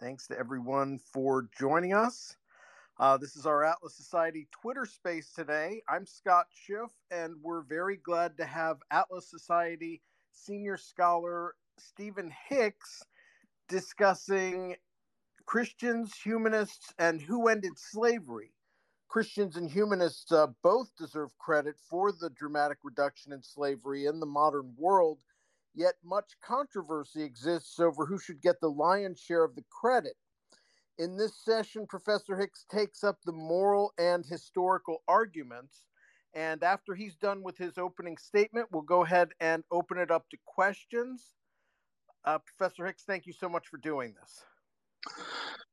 Thanks to everyone for joining us. Uh, this is our Atlas Society Twitter space today. I'm Scott Schiff, and we're very glad to have Atlas Society senior scholar Stephen Hicks discussing Christians, humanists, and who ended slavery. Christians and humanists uh, both deserve credit for the dramatic reduction in slavery in the modern world, yet much controversy exists over who should get the lion's share of the credit. In this session, Professor Hicks takes up the moral and historical arguments. And after he's done with his opening statement, we'll go ahead and open it up to questions. Uh, Professor Hicks, thank you so much for doing this.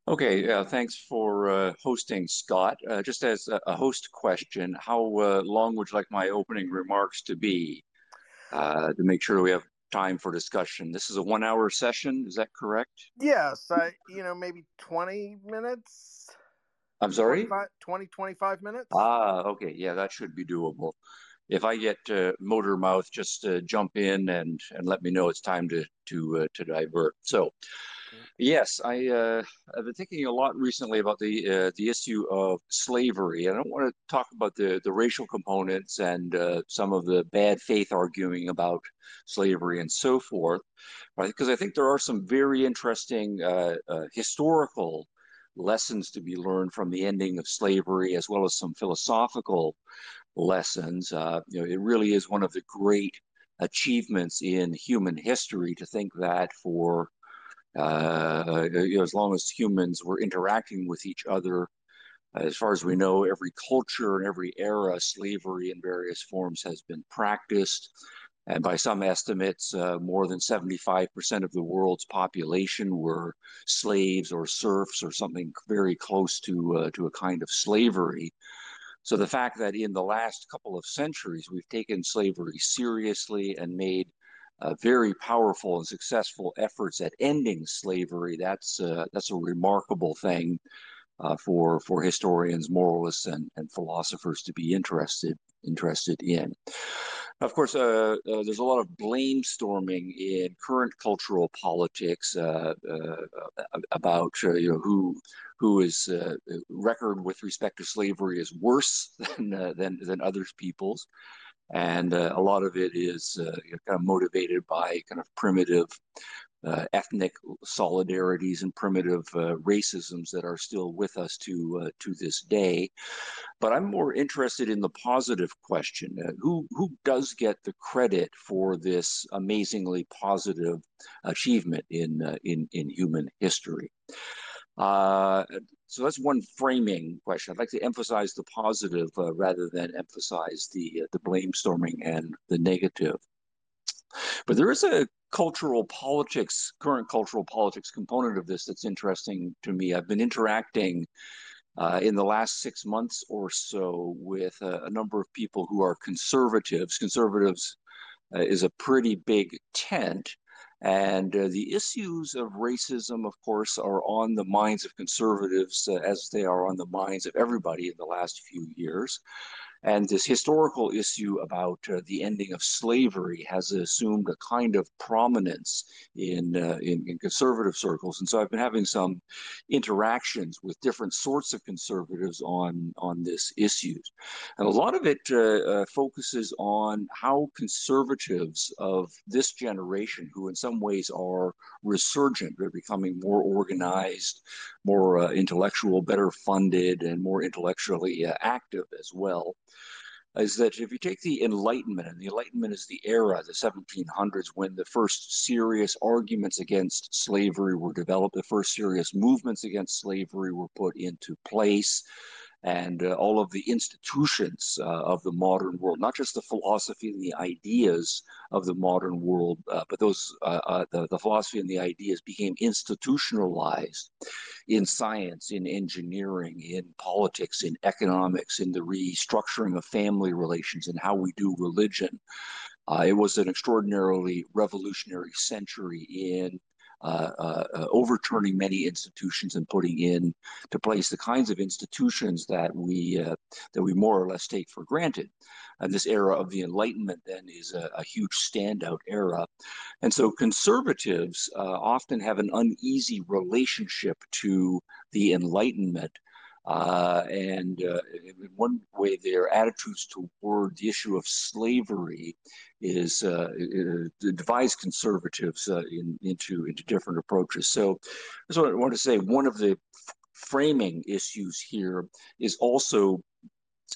Okay, uh, thanks for uh, hosting, Scott. Uh, just as a, a, host question, how uh, long would you like my opening remarks to be uh, to make sure we have time for discussion? This is a one-hour session, is that correct? Yes, I, you know, maybe 20 minutes. I'm sorry? 20, 25 minutes. Ah, okay, yeah, that should be doable. If I get uh, motor mouth, just jump in and, and let me know it's time to, to, to divert. So, Yes, I uh, I've been thinking a lot recently about the uh, the issue of slavery. I don't want to talk about the the racial components and uh, some of the bad faith arguing about slavery and so forth? Because I think there are some very interesting uh, uh, historical lessons to be learned from the ending of slavery, as well as some philosophical lessons. Uh, you know, it really is one of the great achievements in human history to think that for you know, as long as humans were interacting with each other, as far as we know, every culture and every era, slavery in various forms has been practiced. And by some estimates, uh, more than 75% of the world's population were slaves or serfs or something very close to, uh, to a kind of slavery. So the fact that in the last couple of centuries we've taken slavery seriously and made uh, very powerful and successful efforts at ending slavery. That's uh, that's a remarkable thing uh, for for historians, moralists, and, and philosophers to be interested interested in. Of course, uh, uh, there's a lot of blame storming in current cultural politics uh, about you know who who is record with respect to slavery is worse than than than others people's and uh, a lot of it is uh, kind of motivated by kind of primitive uh, ethnic solidarities and primitive uh, racisms that are still with us to uh, to this day. But I'm more interested in the positive question: uh, who who does get the credit for this amazingly positive achievement in in in human history? Uh, so that's one framing question. I'd like to emphasize the positive uh, rather than emphasize the uh, the blame storming and the negative. But there is a cultural politics, current cultural politics component of this that's interesting to me. I've been interacting uh, in the last six months or so with a, number of people who are conservatives. Conservatives uh, is a pretty big tent. And uh, the issues of racism, of course, are on the minds of conservatives uh, as they are on the minds of everybody in the last few years. And this historical issue about uh, the ending of slavery has assumed a kind of prominence in, uh, in, in conservative circles. And so I've been having some interactions with different sorts of conservatives on on this issue. and a lot of it uh, uh, focuses on how conservatives of this generation, who in some ways are resurgent, they're becoming more organized, more uh, intellectual, better funded, and more intellectually uh, active as well is that if you take the Enlightenment, and the Enlightenment is the era, the 1700s, when the first serious arguments against slavery were developed, the first serious movements against slavery were put into place and uh, all of the institutions uh, of the modern world, not just the philosophy and the ideas of the modern world, uh, but those uh, uh, the, the philosophy and the ideas became institutionalized in science, in engineering, in politics, in economics, in the restructuring of family relations, and how we do religion. Uh, it was an extraordinarily revolutionary century in overturning many institutions and putting in to place the kinds of institutions that we uh, that we more or less take for granted. And this era of the Enlightenment then is a, a huge standout era, and so conservatives uh, often have an uneasy relationship to the Enlightenment. Uh, and uh, in one way, their attitudes toward the issue of slavery is uh, divides conservatives uh, in, into into different approaches. So, so I want to say one of the framing issues here is also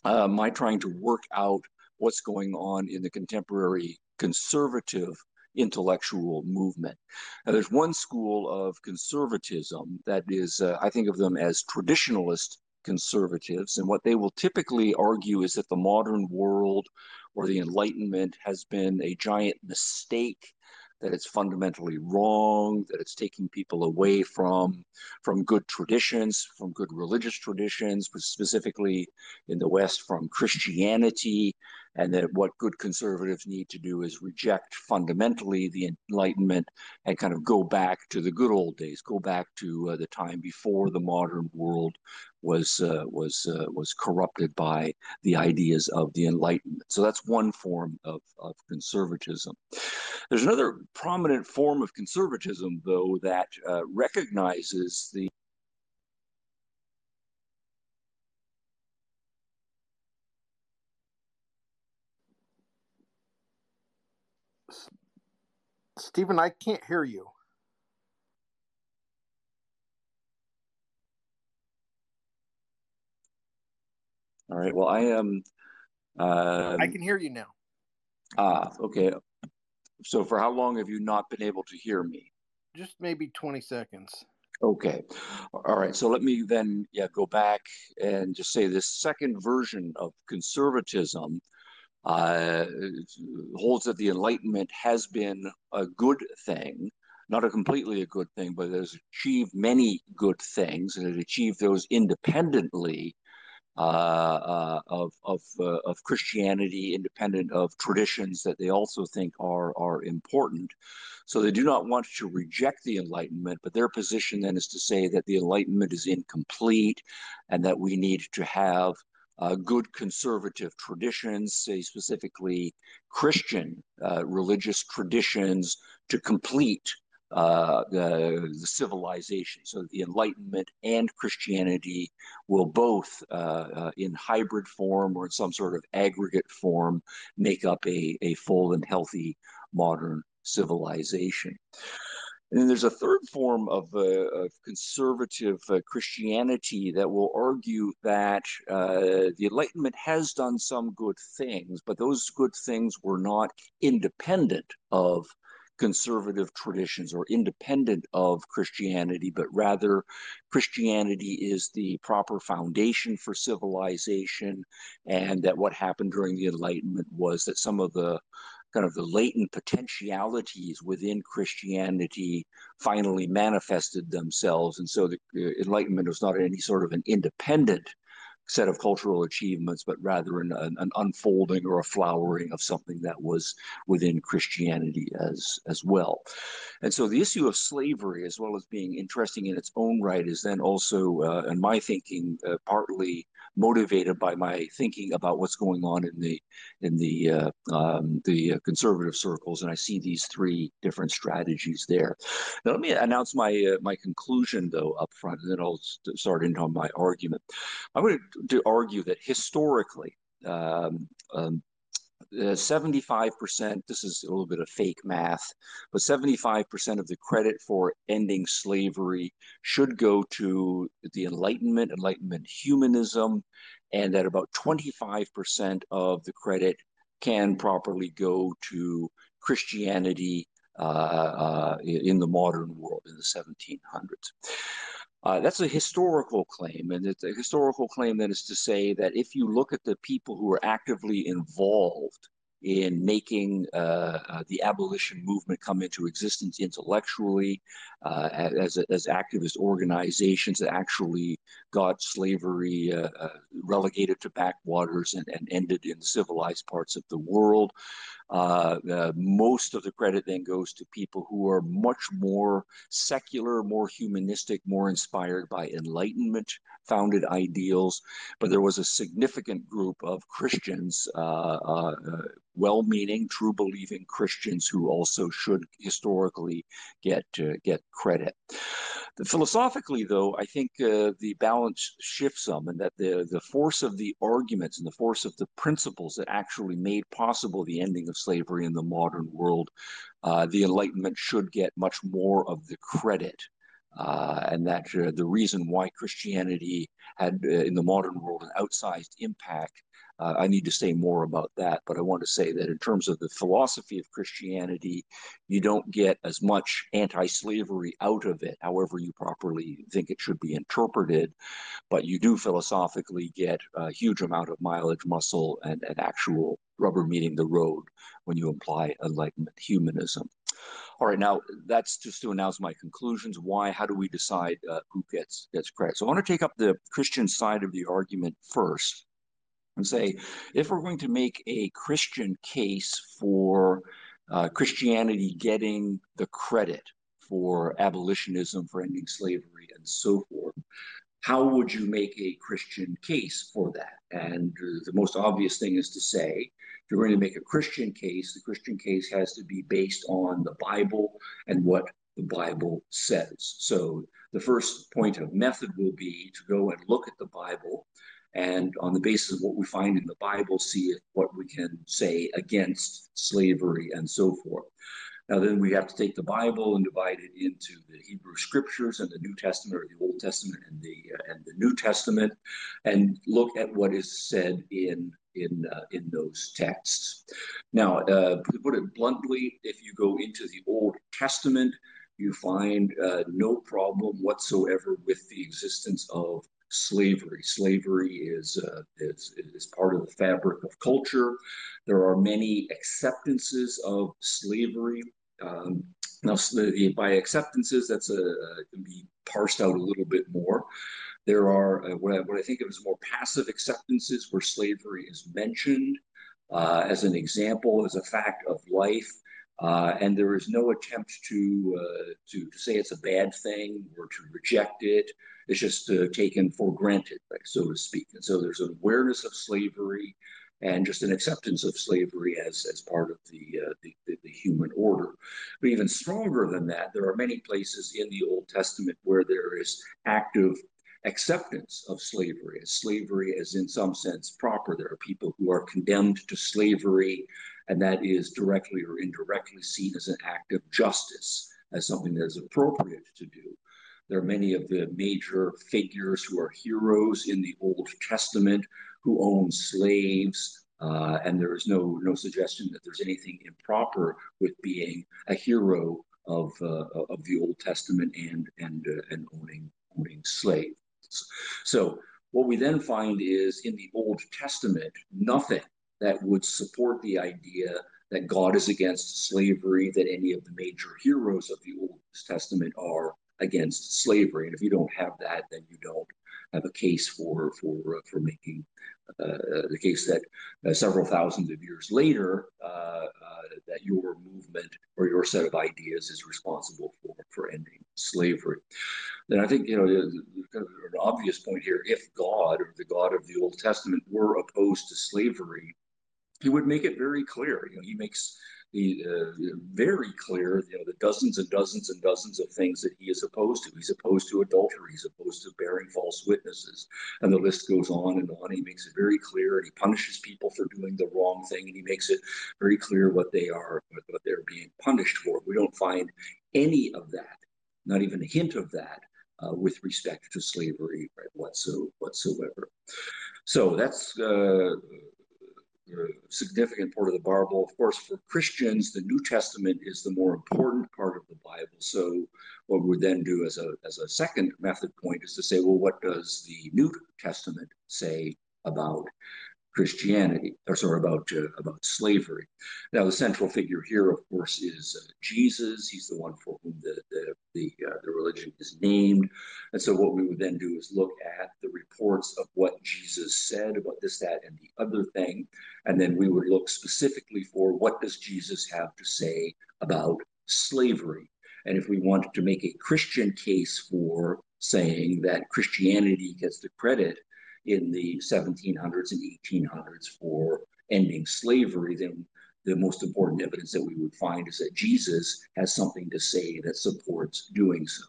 uh, my trying to work out what's going on in the contemporary conservative intellectual movement. Now, there's one school of conservatism that is, uh, I think of them as traditionalist conservatives. And what they will typically argue is that the modern world or the Enlightenment has been a giant mistake that it's fundamentally wrong, that it's taking people away from from good traditions, from good religious traditions, specifically in the West from Christianity, and that what good conservatives need to do is reject fundamentally the Enlightenment and kind of go back to the good old days, go back to uh, the time before the modern world was uh, was uh, was corrupted by the ideas of the Enlightenment. So that's one form of, of conservatism. There's another prominent form of conservatism, though, that uh, recognizes the Stephen, I can't hear you. All right. Well, I am. Uh, I can hear you now. Ah, okay. So, for how long have you not been able to hear me? Just maybe 20 seconds. Okay. All right. So let me then, yeah, go back and just say this second version of conservatism uh, holds that the Enlightenment has been a good thing, not a completely a good thing, but it has achieved many good things, and it achieved those independently uh, uh, of of, uh, of Christianity, independent of traditions that they also think are are important. So they do not want to reject the Enlightenment, but their position then is to say that the Enlightenment is incomplete, and that we need to have uh, good conservative traditions, say specifically Christian uh, religious traditions, to complete uh, the, the, civilization. So the Enlightenment and Christianity will both, uh, uh, in hybrid form or in some sort of aggregate form, make up a, a full and healthy modern civilization. And then there's a third form of, uh, of conservative uh, Christianity that will argue that uh, the Enlightenment has done some good things, but those good things were not independent of conservative traditions or independent of Christianity, but rather Christianity is the proper foundation for civilization, and that what happened during the Enlightenment was that some of the kind of the latent potentialities within Christianity finally manifested themselves. And so the Enlightenment was not any sort of an independent set of cultural achievements, but rather an, an, unfolding or a flowering of something that was within Christianity as as well. And so the issue of slavery, as well as being interesting in its own right, is then also, uh, in my thinking, uh, partly motivated by my thinking about what's going on in the in the uh, um, the conservative circles, and I see these three different strategies there. Now, let me announce my uh, my conclusion though up front, and then I'll start into my argument. I'm going to argue that historically. Um, um, uh, 75%, this is a little bit of fake math, but 75% of the credit for ending slavery should go to the Enlightenment, Enlightenment humanism, and that about 25% of the credit can properly go to Christianity uh, uh, in the modern world in the 1700s. Uh, that's a historical claim, and it's a historical claim that is to say that if you look at the people who are actively involved in making uh, uh, the abolition movement come into existence intellectually uh, as, as activist organizations that actually got slavery uh, uh, relegated to backwaters and, and ended in civilized parts of the world. Uh, uh, most of the credit then goes to people who are much more secular, more humanistic, more inspired by Enlightenment founded ideals. But there was a significant group of Christians, uh, uh well meaning, true believing Christians who also should historically get, get credit. Philosophically, though, I think uh, the balance shifts some, and that the the force of the arguments and the force of the principles that actually made possible the ending of slavery in the modern world, uh, the Enlightenment should get much more of the credit. Uh, and that uh, the reason why Christianity had uh, in the modern world an outsized impact uh, I need to say more about that, but I want to say that in terms of the philosophy of Christianity, you don't get as much anti slavery out of it, however you properly think it should be interpreted, but you do philosophically get a huge amount of mileage, muscle, and, and actual rubber meeting the road when you apply Enlightenment humanism. All right, now that's just to announce my conclusions. Why? How do we decide uh, who gets gets credit? So I want to take up the Christian side of the argument first and say if we're going to make a Christian case for uh, Christianity getting the credit for abolitionism, for ending slavery, and so forth, how would you make a Christian case for that? And the most obvious thing is to say, if you're going to make a Christian case, the Christian case has to be based on the Bible and what the Bible says. So the first point of method will be to go and look at the Bible and on the basis of what we find in the Bible, see what we can say against slavery and so forth. Now, then we have to take the Bible and divide it into the Hebrew Scriptures and the New Testament, or the Old Testament and the uh, and the New Testament, and look at what is said in in uh, in those texts. Now, uh, to put it bluntly, if you go into the Old Testament, you find uh, no problem whatsoever with the existence of slavery. Slavery is, uh, is, is part of the fabric of culture. There are many acceptances of slavery. Um, now, by acceptances, that's a, uh, can be parsed out a little bit more. There are uh, what, I, what I think of as more passive acceptances where slavery is mentioned uh, as an example, as a fact of life. Uh, and there is no attempt to, uh, to, to say it's a bad thing or to reject it. It's just uh, taken for granted, like, so to speak. And so there's an awareness of slavery and just an acceptance of slavery as, as part of the, uh, the, the, the, human order. But even stronger than that, there are many places in the Old Testament where there is active acceptance of slavery, slavery is in some sense proper. There are people who are condemned to slavery, and that is directly or indirectly seen as an act of justice, as something that is appropriate to do. There are many of the major figures who are heroes in the Old Testament who own slaves, uh, and there is no no suggestion that there's anything improper with being a hero of uh, of the Old Testament and and uh, and owning owning slaves. So what we then find is in the Old Testament nothing that would support the idea that God is against slavery, that any of the major heroes of the Old Testament are against slavery. And if you don't have that, then you don't have a case for for uh, for making uh, the case that uh, several thousands of years later uh, uh, that your movement or your set of ideas is responsible for for ending slavery. Then I think you know an obvious point here: if God or the God of the Old Testament were opposed to slavery, He would make it very clear. You know, He makes the uh, very clear, you know, the dozens and dozens and dozens of things that he is opposed to. He's opposed to adultery. He's opposed to bearing false witnesses. And the list goes on and on. He makes it very clear and he punishes people for doing the wrong thing. And he makes it very clear what they are, what they're being punished for. We don't find any of that, not even a hint of that, uh, with respect to slavery right, whatsoever. So that's uh, significant part of the Bible. Of course, for Christians, the New Testament is the more important part of the Bible. So, what we then do as a as a second method point is to say, well, what does the New Testament say about Christianity, or sorry, about uh, about slavery. Now, the central figure here, of course, is uh, Jesus. He's the one for whom the the the, uh, the, religion is named. And so, what we would then do is look at the reports of what Jesus said about this, that, and the other thing, and then we would look specifically for what does Jesus have to say about slavery. And if we wanted to make a Christian case for saying that Christianity gets the credit in the 1700s and 1800s for ending slavery, then the most important evidence that we would find is that Jesus has something to say that supports doing so.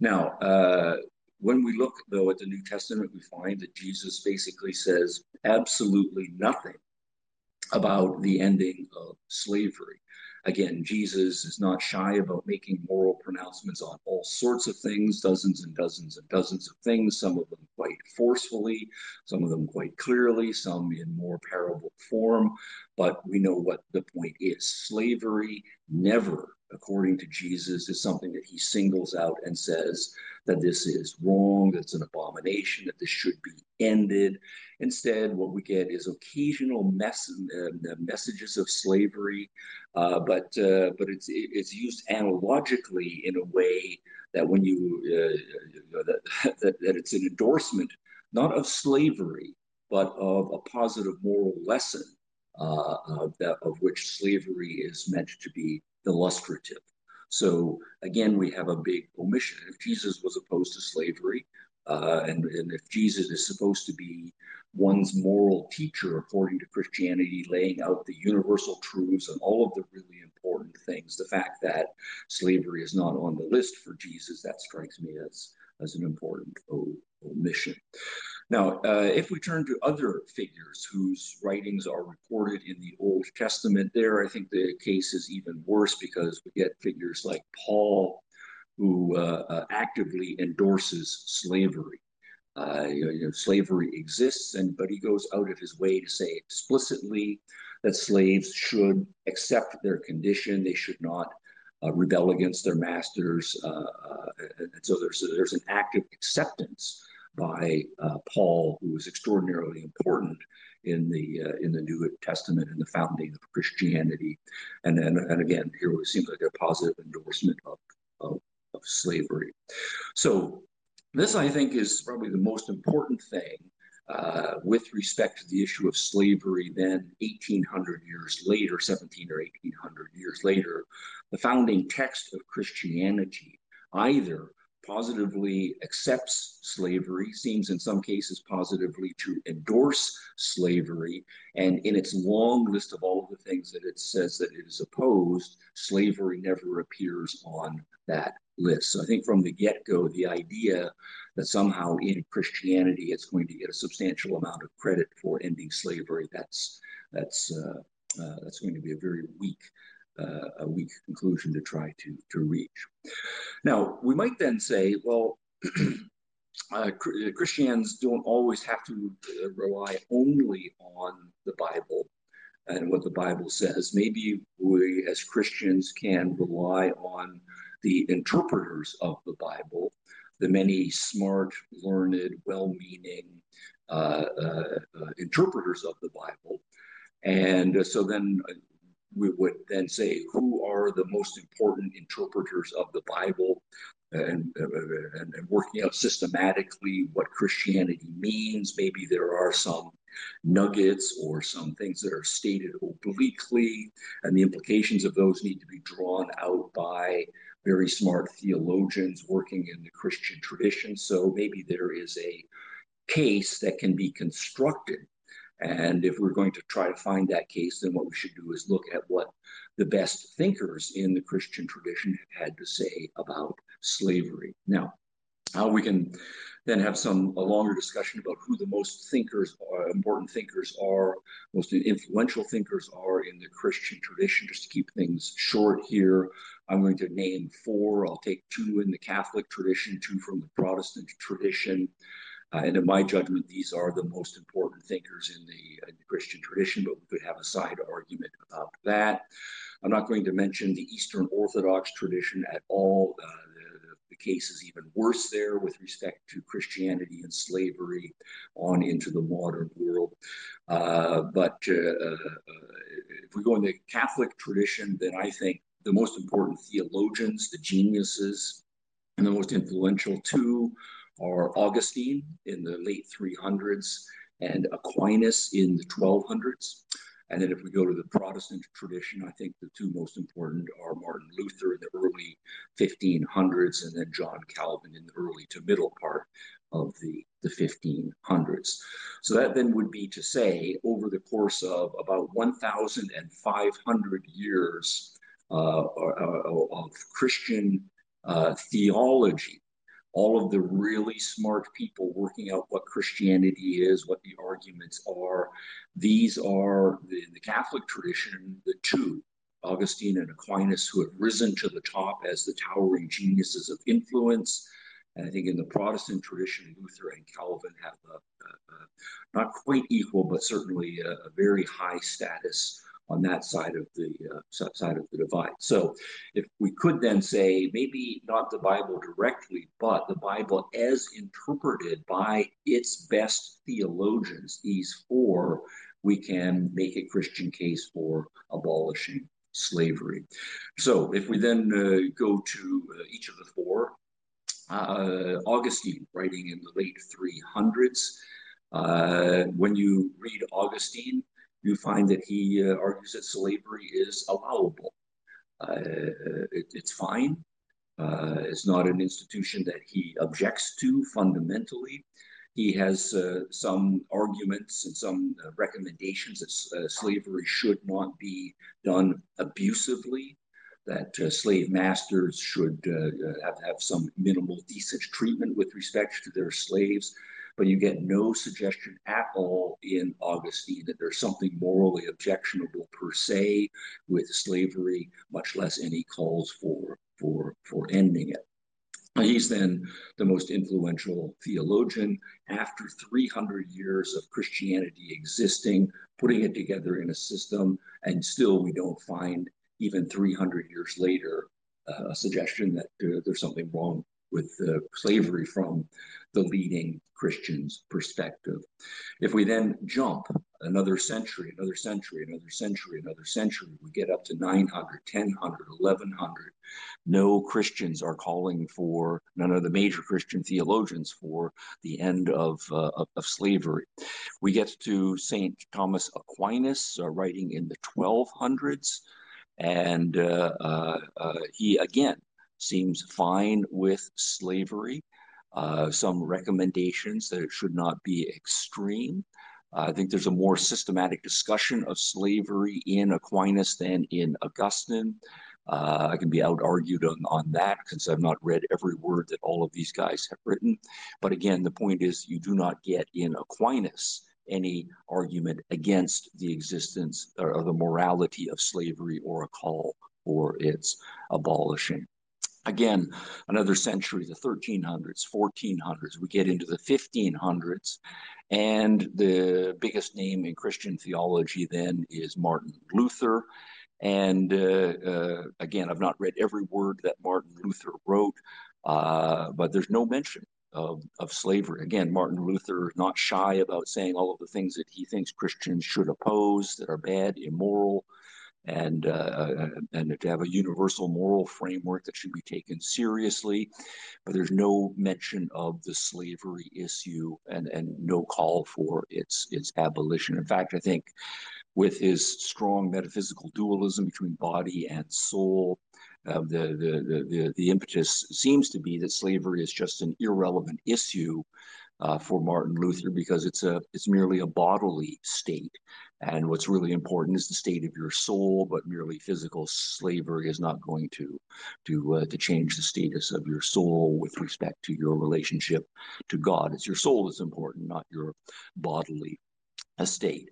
Now, uh, when we look, though, at the New Testament, we find that Jesus basically says absolutely nothing about the ending of slavery. Again, Jesus is not shy about making moral pronouncements on all sorts of things, dozens and dozens and dozens of things, some of them quite forcefully, some of them quite clearly, some in more parable form. But we know what the point is. Slavery never, according to Jesus, is something that he singles out and says that this is wrong, that's an abomination, that this should be ended. Instead, what we get is occasional mess, uh, messages of slavery, uh, but uh, but it's it's used analogically in a way that when you, uh, uh, that, that, that it's an endorsement not of slavery but of a positive moral lesson uh, of, that, of which slavery is meant to be illustrative. So again, we have a big omission. If Jesus was opposed to slavery, uh, and, and if Jesus is supposed to be one's moral teacher according to Christianity, laying out the universal truths and all of the really important things, the fact that slavery is not on the list for Jesus, that strikes me as, as an important omission. Now, uh, if we turn to other figures whose writings are recorded in the Old Testament, there I think the case is even worse because we get figures like Paul, who uh, uh, actively endorses slavery. Uh, you know, slavery exists, and but he goes out of his way to say explicitly that slaves should accept their condition; they should not uh, rebel against their masters. Uh, and so there's there's an active acceptance by uh, Paul, who was extraordinarily important in the uh, in the New Testament and the founding of Christianity. And then, and again, here it seems like a positive endorsement of, of, of slavery. So this, I think, is probably the most important thing uh, with respect to the issue of slavery. Then, 1800 years later, 17 or 1800 years later, the founding text of Christianity either positively accepts slavery, seems in some cases positively to endorse slavery. And in its long list of all of the things that it says that it is opposed, slavery never appears on that list. So I think from the get go, the idea that somehow in Christianity it's going to get a substantial amount of credit for ending slavery, that's, that's, uh, uh, that's going to be a very weak a weak conclusion to try to, to reach. Now, we might then say, well, uh, Christians don't always have to uh, rely only on the Bible and what the Bible says. Maybe we as Christians can rely on the interpreters of the Bible, the many smart, learned, well meaning uh, uh, uh, interpreters of the Bible. And so then we would then say who are the most important interpreters of the Bible and, and, and, working out systematically what Christianity means. Maybe there are some nuggets or some things that are stated obliquely, and the implications of those need to be drawn out by very smart theologians working in the Christian tradition. So maybe there is a case that can be constructed and if we're going to try to find that case, then what we should do is look at what the best thinkers in the Christian tradition had to say about slavery. Now, how we can then have some a longer discussion about who the most thinkers are, important thinkers are, most influential thinkers are in the Christian tradition. Just to keep things short here, I'm going to name four. I'll take two in the Catholic tradition, two from the Protestant tradition. Uh, and in my judgment, these are the most important thinkers in the, in the, Christian tradition, but we could have a side argument about that. I'm not going to mention the Eastern Orthodox tradition at all. Uh, the, the, case is even worse there with respect to Christianity and slavery on into the modern world. Uh, but uh, uh, if we go in the Catholic tradition, then I think the most important theologians, the geniuses, and the most influential two are Augustine in the late 300s and Aquinas in the 1200s. And then if we go to the Protestant tradition, I think the two most important are Martin Luther in the early 1500s and then John Calvin in the early to middle part of the, the 1500s. So that then would be to say, over the course of about 1,500 years uh, uh, of Christian uh, theology, all of the really smart people working out what Christianity is, what the arguments are. These are the, the Catholic tradition, the two, Augustine and Aquinas, who have risen to the top as the towering geniuses of influence. And I think in the Protestant tradition, Luther and Calvin have a, a, a not quite equal, but certainly a, a very high status on that side of the uh, side of the divide. So, if we could then say maybe not the Bible directly, but the Bible as interpreted by its best theologians, these four, we can make a Christian case for abolishing slavery. So, if we then uh, go to uh, each of the four, uh, Augustine, writing in the late 300s. Uh, when you read Augustine, you find that he uh, argues that slavery is allowable. Uh, it, it's fine. Uh, it's not an institution that he objects to fundamentally. He has uh, some arguments and some uh, recommendations that slavery should not be done abusively, that slave masters should have, have some minimal decent treatment with respect to their slaves but you get no suggestion at all in Augustine that there's something morally objectionable per se with slavery, much less any calls for for for ending it. He's then the most influential theologian after 300 years of Christianity existing, putting it together in a system, and still we don't find, even 300 years later, uh, a suggestion that uh, there's something wrong with uh, slavery from the leading Christian's perspective. If we then jump another century, another century, another century, another century, we get up to 900, 1000, 1100. No Christians are calling for, none of the major Christian theologians for the end of, uh, of, of, slavery. We get to St. Thomas Aquinas, uh, writing in the 1200s. And uh, uh, uh, he again seems fine with slavery. Uh, some recommendations that it should not be extreme. Uh, I think there's a more systematic discussion of slavery in Aquinas than in Augustine. Uh, I can be out argued on, on that since I've not read every word that all of these guys have written. But again, the point is you do not get in Aquinas any argument against the existence or the morality of slavery or a call for its abolishing. Again, another century, the 1300s, 1400s, we get into the 1500s, and the biggest name in Christian theology then is Martin Luther. And uh, uh, again, I've not read every word that Martin Luther wrote, uh, but there's no mention of, of slavery. Again, Martin Luther not shy about saying all of the things that he thinks Christians should oppose that are bad, immoral, and uh, uh, and to have a universal moral framework that should be taken seriously. But there's no mention of the slavery issue and and no call for its its abolition. In fact, I think with his strong metaphysical dualism between body and soul. Uh, the, the, the, the impetus seems to be that slavery is just an irrelevant issue uh, for Martin Luther because it's a it's merely a bodily state, and what's really important is the state of your soul. But merely physical slavery is not going to to uh, to change the status of your soul with respect to your relationship to God. It's your soul is important, not your bodily estate.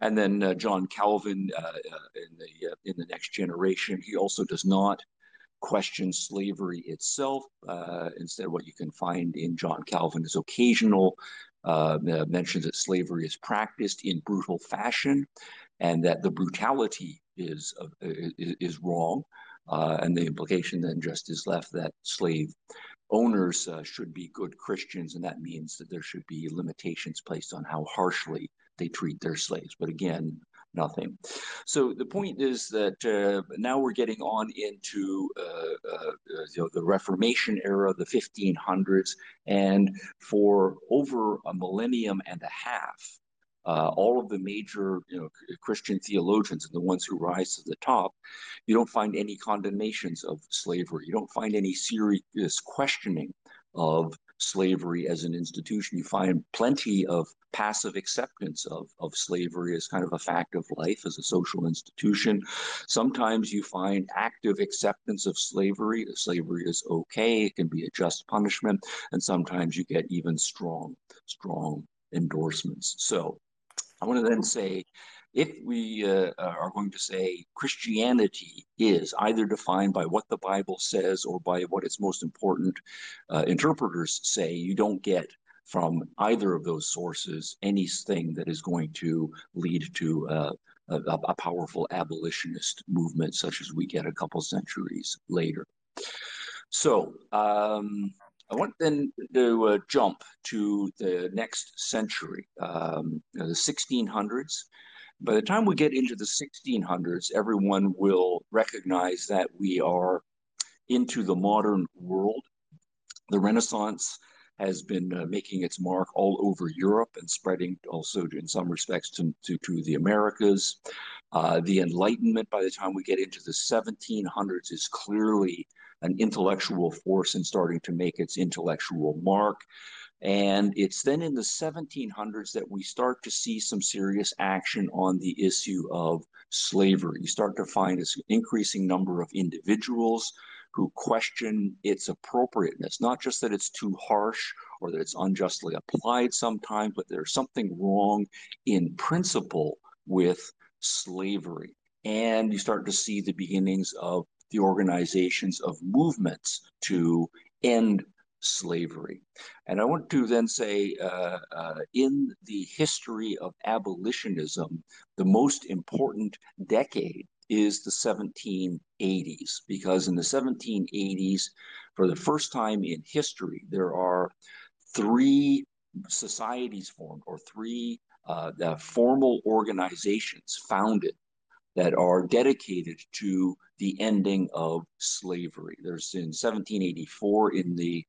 And then uh, John Calvin uh, uh, in the uh, in the next generation, he also does not question slavery itself. Uh, instead, what you can find in John Calvin is occasional uh, mentions that slavery is practiced in brutal fashion, and that the brutality is is, is wrong. Uh, and the implication then just is left that slave owners uh, should be good Christians, and that means that there should be limitations placed on how harshly they treat their slaves. But again, nothing. So the point is that uh, now we're getting on into uh, uh, you know, the Reformation era, the 1500s, and for over a millennium and a half, uh, all of the major you know, Christian theologians and the ones who rise to the top, you don't find any condemnations of slavery. You don't find any serious questioning of slavery as an institution. You find plenty of passive acceptance of, of slavery as kind of a fact of life as a social institution. Sometimes you find active acceptance of slavery. Slavery is okay, it can be a just punishment. And sometimes you get even strong, strong endorsements. So I want to then say if we uh, are going to say Christianity is either defined by what the Bible says or by what its most important uh, interpreters say, you don't get from either of those sources anything that is going to lead to uh, a, a, powerful abolitionist movement such as we get a couple centuries later. So, um, I want then to uh, jump to the next century, um, the 1600s. By the time we get into the 1600s, everyone will recognize that we are into the modern world. The Renaissance has been uh, making its mark all over Europe and spreading also in some respects to, to, to the Americas. Uh, the Enlightenment, by the time we get into the 1700s, is clearly an intellectual force and starting to make its intellectual mark. And it's then in the 1700s that we start to see some serious action on the issue of slavery. You start to find an increasing number of individuals who question its appropriateness, not just that it's too harsh or that it's unjustly applied sometimes, but there's something wrong in principle with slavery. And you start to see the beginnings of the organizations of movements to end slavery. And I want to then say, uh, uh, in the history of abolitionism, the most important decade is the 1780s, because in the 1780s, for the first time in history, there are three societies formed or three uh, formal organizations founded that are dedicated to the ending of slavery. There's in 1784 in the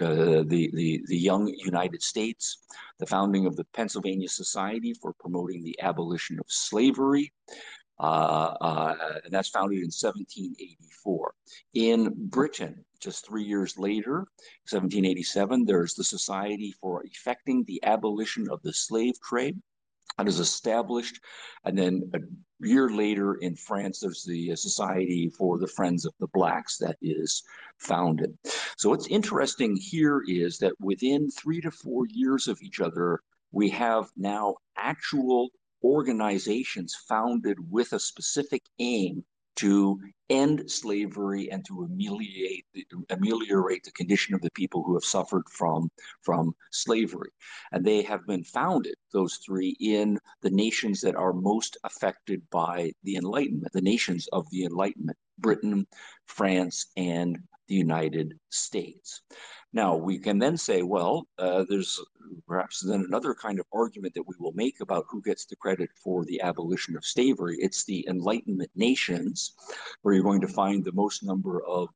uh, the, the, the young United States, the founding of the Pennsylvania Society for Promoting the Abolition of Slavery, uh, uh, and that's founded in 1784. In Britain, just three years later, 1787, there's the Society for Effecting the Abolition of the Slave Trade. That is established. And then a year later in France, there's the uh, Society for the Friends of the Blacks that is founded. So what's interesting here is that within three to four years of each other, we have now actual organizations founded with a specific aim to end slavery and to ameliorate the, ameliorate the condition of the people who have suffered from from slavery. And they have been founded those three in the nations that are most affected by the enlightenment the nations of the enlightenment britain france and the united states now, we can then say, well, uh, there's perhaps then another kind of argument that we will make about who gets the credit for the abolition of slavery. It's the Enlightenment nations, where you're going to find the most number of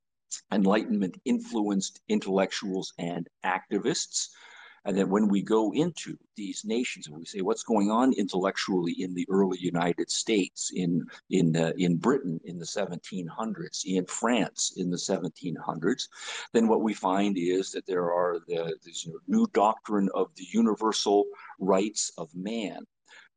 Enlightenment influenced intellectuals and activists and then when we go into these nations and we say what's going on intellectually in the early United States, in in uh, in Britain in the 1700s, in France in the 1700s, then what we find is that there are the this you know, new doctrine of the universal rights of man.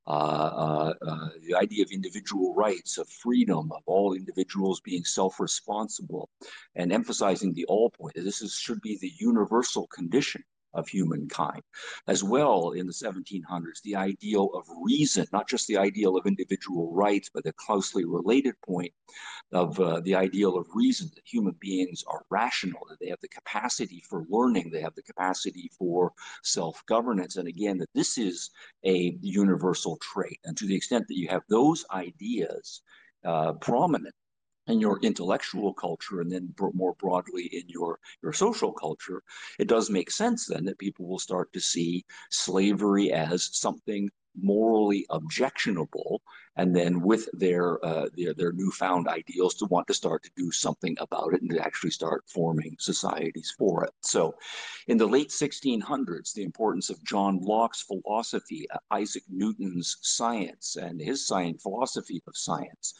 Uh, uh, uh, the idea of individual rights, of freedom, of all individuals being self-responsible, and emphasizing the all point. This is, should be the universal condition of humankind. As well, in the 1700s, the ideal of reason, not just the ideal of individual rights, but the closely related point of uh, the ideal of reason that human beings are rational, that they have the capacity for learning, they have the capacity for self governance. And again, that this is a universal trait. And to the extent that you have those ideas uh, prominent in your intellectual culture and then more broadly in your your social culture it does make sense then that people will start to see slavery as something morally objectionable and then with their, uh, their their newfound ideals to want to start to do something about it and to actually start forming societies for it. So, in the late 1600s, the importance of John Locke's philosophy, uh, Isaac Newton's science, and his science philosophy of science,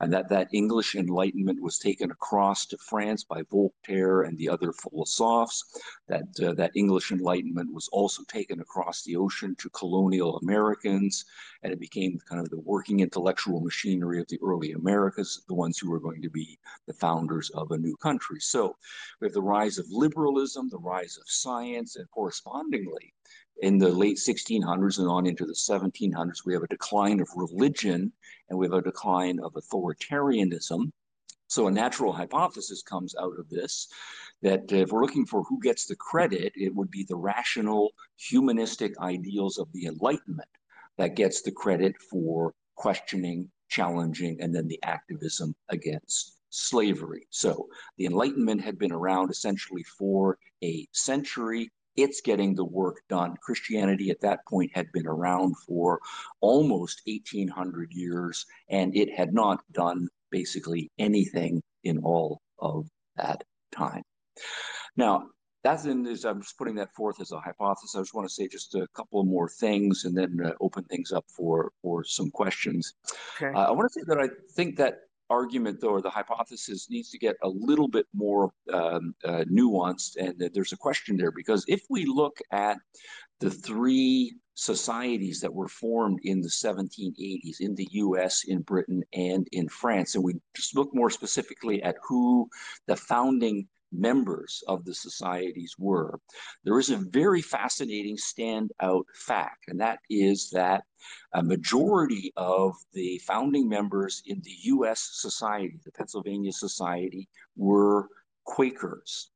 and that that English Enlightenment was taken across to France by Voltaire and the other philosophes. That uh, that English Enlightenment was also taken across the ocean to colonial Americans, and it became kind of the working intellectual machinery of the early Americas, the ones who were going to be the founders of a new country. So we have the rise of liberalism, the rise of science, and correspondingly, in the late 1600s and on into the 1700s, we have a decline of religion and we have a decline of authoritarianism. So a natural hypothesis comes out of this that if we're looking for who gets the credit, it would be the rational humanistic ideals of the Enlightenment that gets the credit for questioning, challenging, and then the activism against slavery. So the Enlightenment had been around essentially for a century. It's getting the work done. Christianity at that point had been around for almost 1800 years, and it had not done basically anything in all of that time. Now, that's in is I'm just putting that forth as a hypothesis. I just want to say just a couple more things and then uh, open things up for for some questions. Okay. Uh, I want to say that I think that argument though or the hypothesis needs to get a little bit more um, uh, nuanced and there's a question there because if we look at the three societies that were formed in the 1780s in the US, in Britain, and in France. And we just look more specifically at who the founding members of the societies were, there is a very fascinating standout fact, and that is that a majority of the founding members in the U.S. Society, the Pennsylvania Society, were Quakers.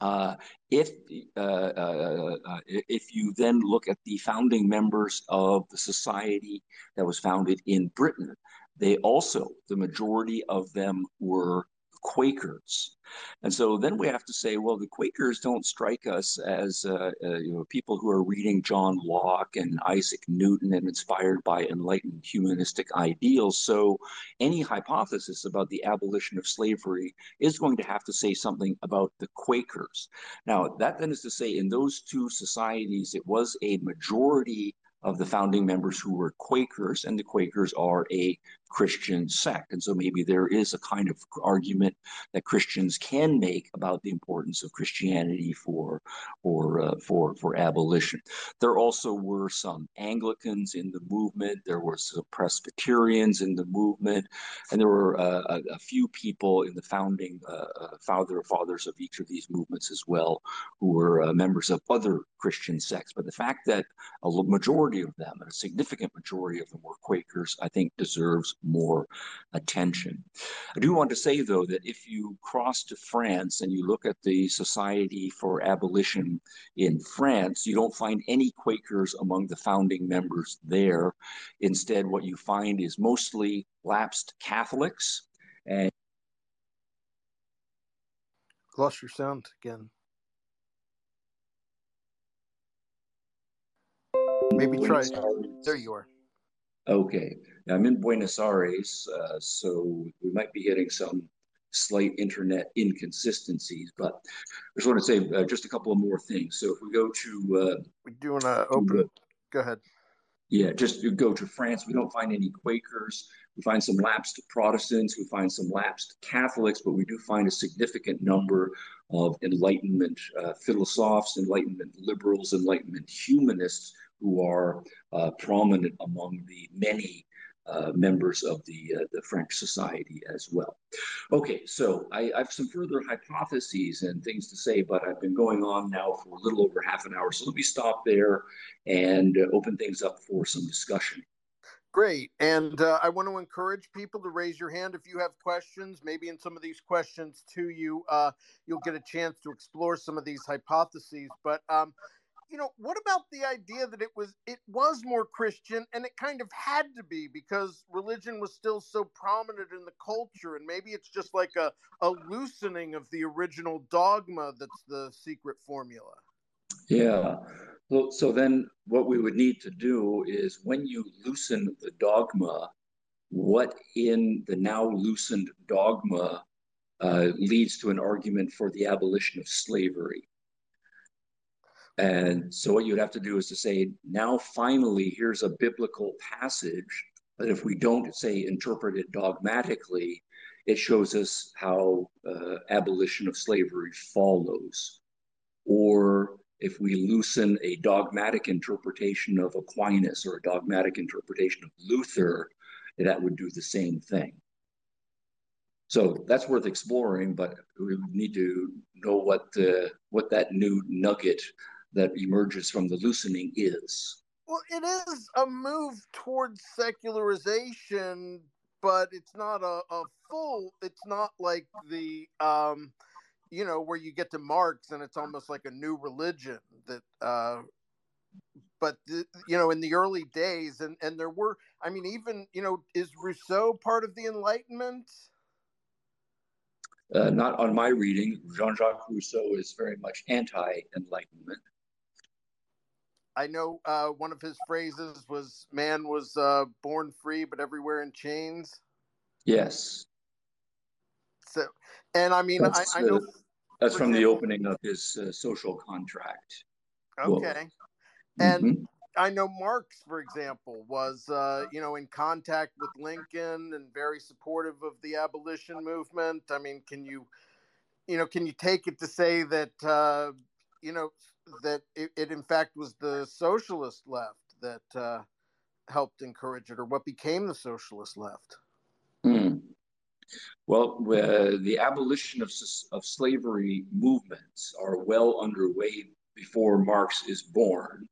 Uh, if uh, uh, uh, if you then look at the founding members of the society that was founded in Britain, they also the majority of them were Quakers. And so then we have to say, well, the Quakers don't strike us as uh, uh, you know people who are reading John Locke and Isaac Newton and inspired by enlightened humanistic ideals. So any hypothesis about the abolition of slavery is going to have to say something about the Quakers. Now that then is to say, in those two societies, it was a majority of the founding members who were Quakers, and the Quakers are a Christian sect. And so maybe there is a kind of argument that Christians can make about the importance of Christianity for or uh, for for abolition. There also were some Anglicans in the movement. There were some Presbyterians in the movement, and there were uh, a, a, few people in the founding uh, uh founder fathers of each of these movements as well, who were uh, members of other Christian sects. But the fact that a majority of them, a significant majority of them, were Quakers, I think deserves more attention. I do want to say, though, that if you cross to France and you look at the Society for Abolition in France, you don't find any Quakers among the founding members there. Instead, what you find is mostly lapsed Catholics and lost your sound again. Maybe try. There you are. Okay. I'm in Buenos Aires, uh, so we might be getting some slight internet inconsistencies, but I just want to say uh, just a couple of more things. So if we go to. Uh, we do want to open. it. go ahead. Yeah, just to go to France, we don't find any Quakers. We find some lapsed Protestants. We find some lapsed Catholics, but we do find a significant number of Enlightenment uh, philosophers, Enlightenment liberals, Enlightenment humanists who are uh, prominent among the many uh, members of the, uh, the French society as well. Okay, so I, I, have some further hypotheses and things to say, but I've been going on now for a little over half an hour. So let me stop there and uh, open things up for some discussion. Great. And uh, I want to encourage people to raise your hand if you have questions. Maybe in some of these questions to you, uh, you'll get a chance to explore some of these hypotheses. But um, you know, what about the idea that it was it was more Christian and it kind of had to be because religion was still so prominent in the culture, and maybe it's just like a, a loosening of the original dogma that's the secret formula. Yeah. Well, so then what we would need to do is when you loosen the dogma, what in the now loosened dogma uh, leads to an argument for the abolition of slavery? And so what you'd have to do is to say, now finally, here's a biblical passage that if we don't say interpret it dogmatically, it shows us how uh, abolition of slavery follows. Or if we loosen a dogmatic interpretation of Aquinas or a dogmatic interpretation of Luther, that would do the same thing. So that's worth exploring, but we need to know what the what that new nugget that emerges from the loosening is. Well, it is a move towards secularization, but it's not a, a full. It's not like the, um, you know, where you get to Marx and it's almost like a new religion that. Uh, but the, you know, in the early days, and and there were, I mean, even you know, is Rousseau part of the Enlightenment? Uh, not on my reading. Jean Jacques Rousseau is very much anti Enlightenment. I know uh, one of his phrases was "Man was uh, born free, but everywhere in chains." Yes. So, and I mean, I, I, know that's from the opening of his uh, social contract. Okay, and mm-hmm. I know Marx, for example, was uh, you know in contact with Lincoln and very supportive of the abolition movement. I mean, can you, you know, can you take it to say that uh, you know that it, it, in fact was the socialist left that uh, helped encourage it, or what became the socialist left. Hmm. Well, uh, the abolition of, of slavery movements are well underway before Marx is born.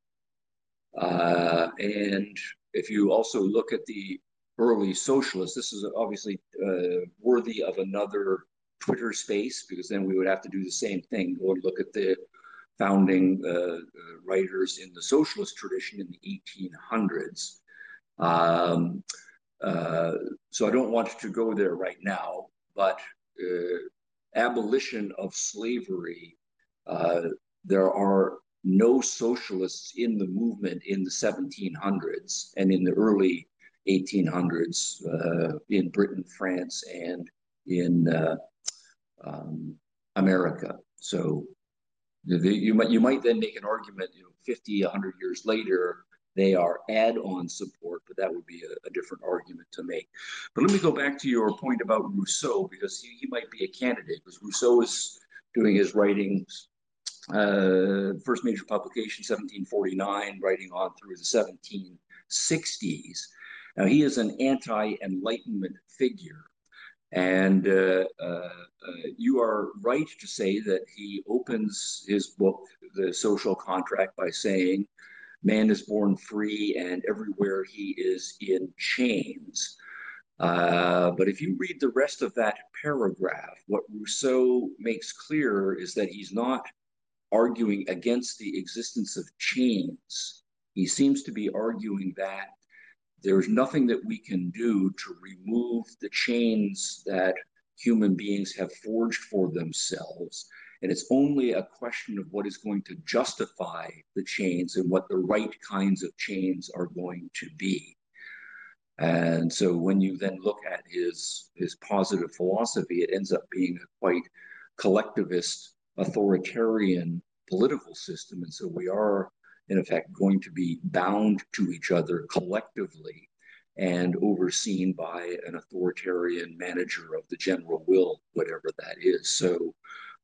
Uh, and if you also look at the early socialists, this is obviously uh, worthy of another Twitter space because then we would have to do the same thing. And look at the founding uh, uh, writers in the socialist tradition in the 1800s. Um, uh, so I don't want to go there right now, but abolition of slavery, there are no socialists in the movement in the 1700s and in the early 1800s uh, in Britain, France, and in uh, um, America. So you might you might then make an argument, you know, 50, 100 years later, they are add-on support, but that would be a, a, different argument to make. But let me go back to your point about Rousseau because he, he might be a candidate because Rousseau is doing his writings. Uh, first major publication, 1749, writing on through the 1760s. Now he is an anti-enlightenment figure. And uh, uh, uh, you are right to say that he opens his book, The Social Contract, by saying, Man is born free, and everywhere he is in chains. Uh, but if you read the rest of that paragraph, what Rousseau makes clear is that he's not arguing against the existence of chains. He seems to be arguing that there's nothing that we can do to remove the chains that human beings have forged for themselves. And it's only a question of what is going to justify the chains and what the right kinds of chains are going to be. And so when you then look at his, his positive philosophy, it ends up being a quite collectivist, authoritarian political system. And so we are in effect, going to be bound to each other collectively and overseen by an authoritarian manager of the general will, whatever that is. So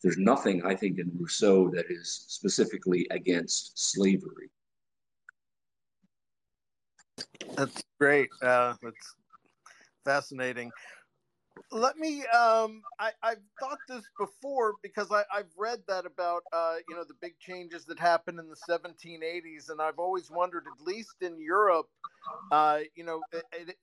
there's nothing, I think, in Rousseau that is specifically against slavery. That's great. Uh, that's fascinating let me um I, I've thought this before because I, I've read that about uh you know the big changes that happened in the 1780s and I've always wondered at least in Europe uh you know it, it,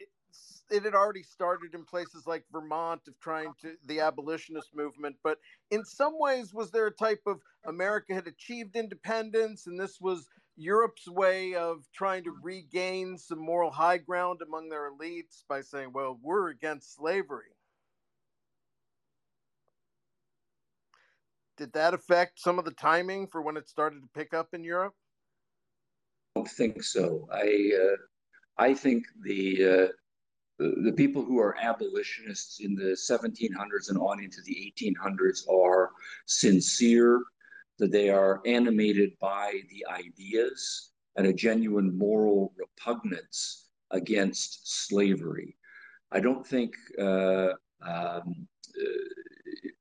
it had already started in places like Vermont of trying to the abolitionist movement. But in some ways, was there a type of America had achieved independence, and this was Europe's way of trying to regain some moral high ground among their elites by saying, "Well, we're against slavery." Did that affect some of the timing for when it started to pick up in Europe? I don't think so. I uh, I think the, uh, the, the people who are abolitionists in the 1700s and on into the 1800s are sincere, that they are animated by the ideas and a genuine moral repugnance against slavery. I don't think uh,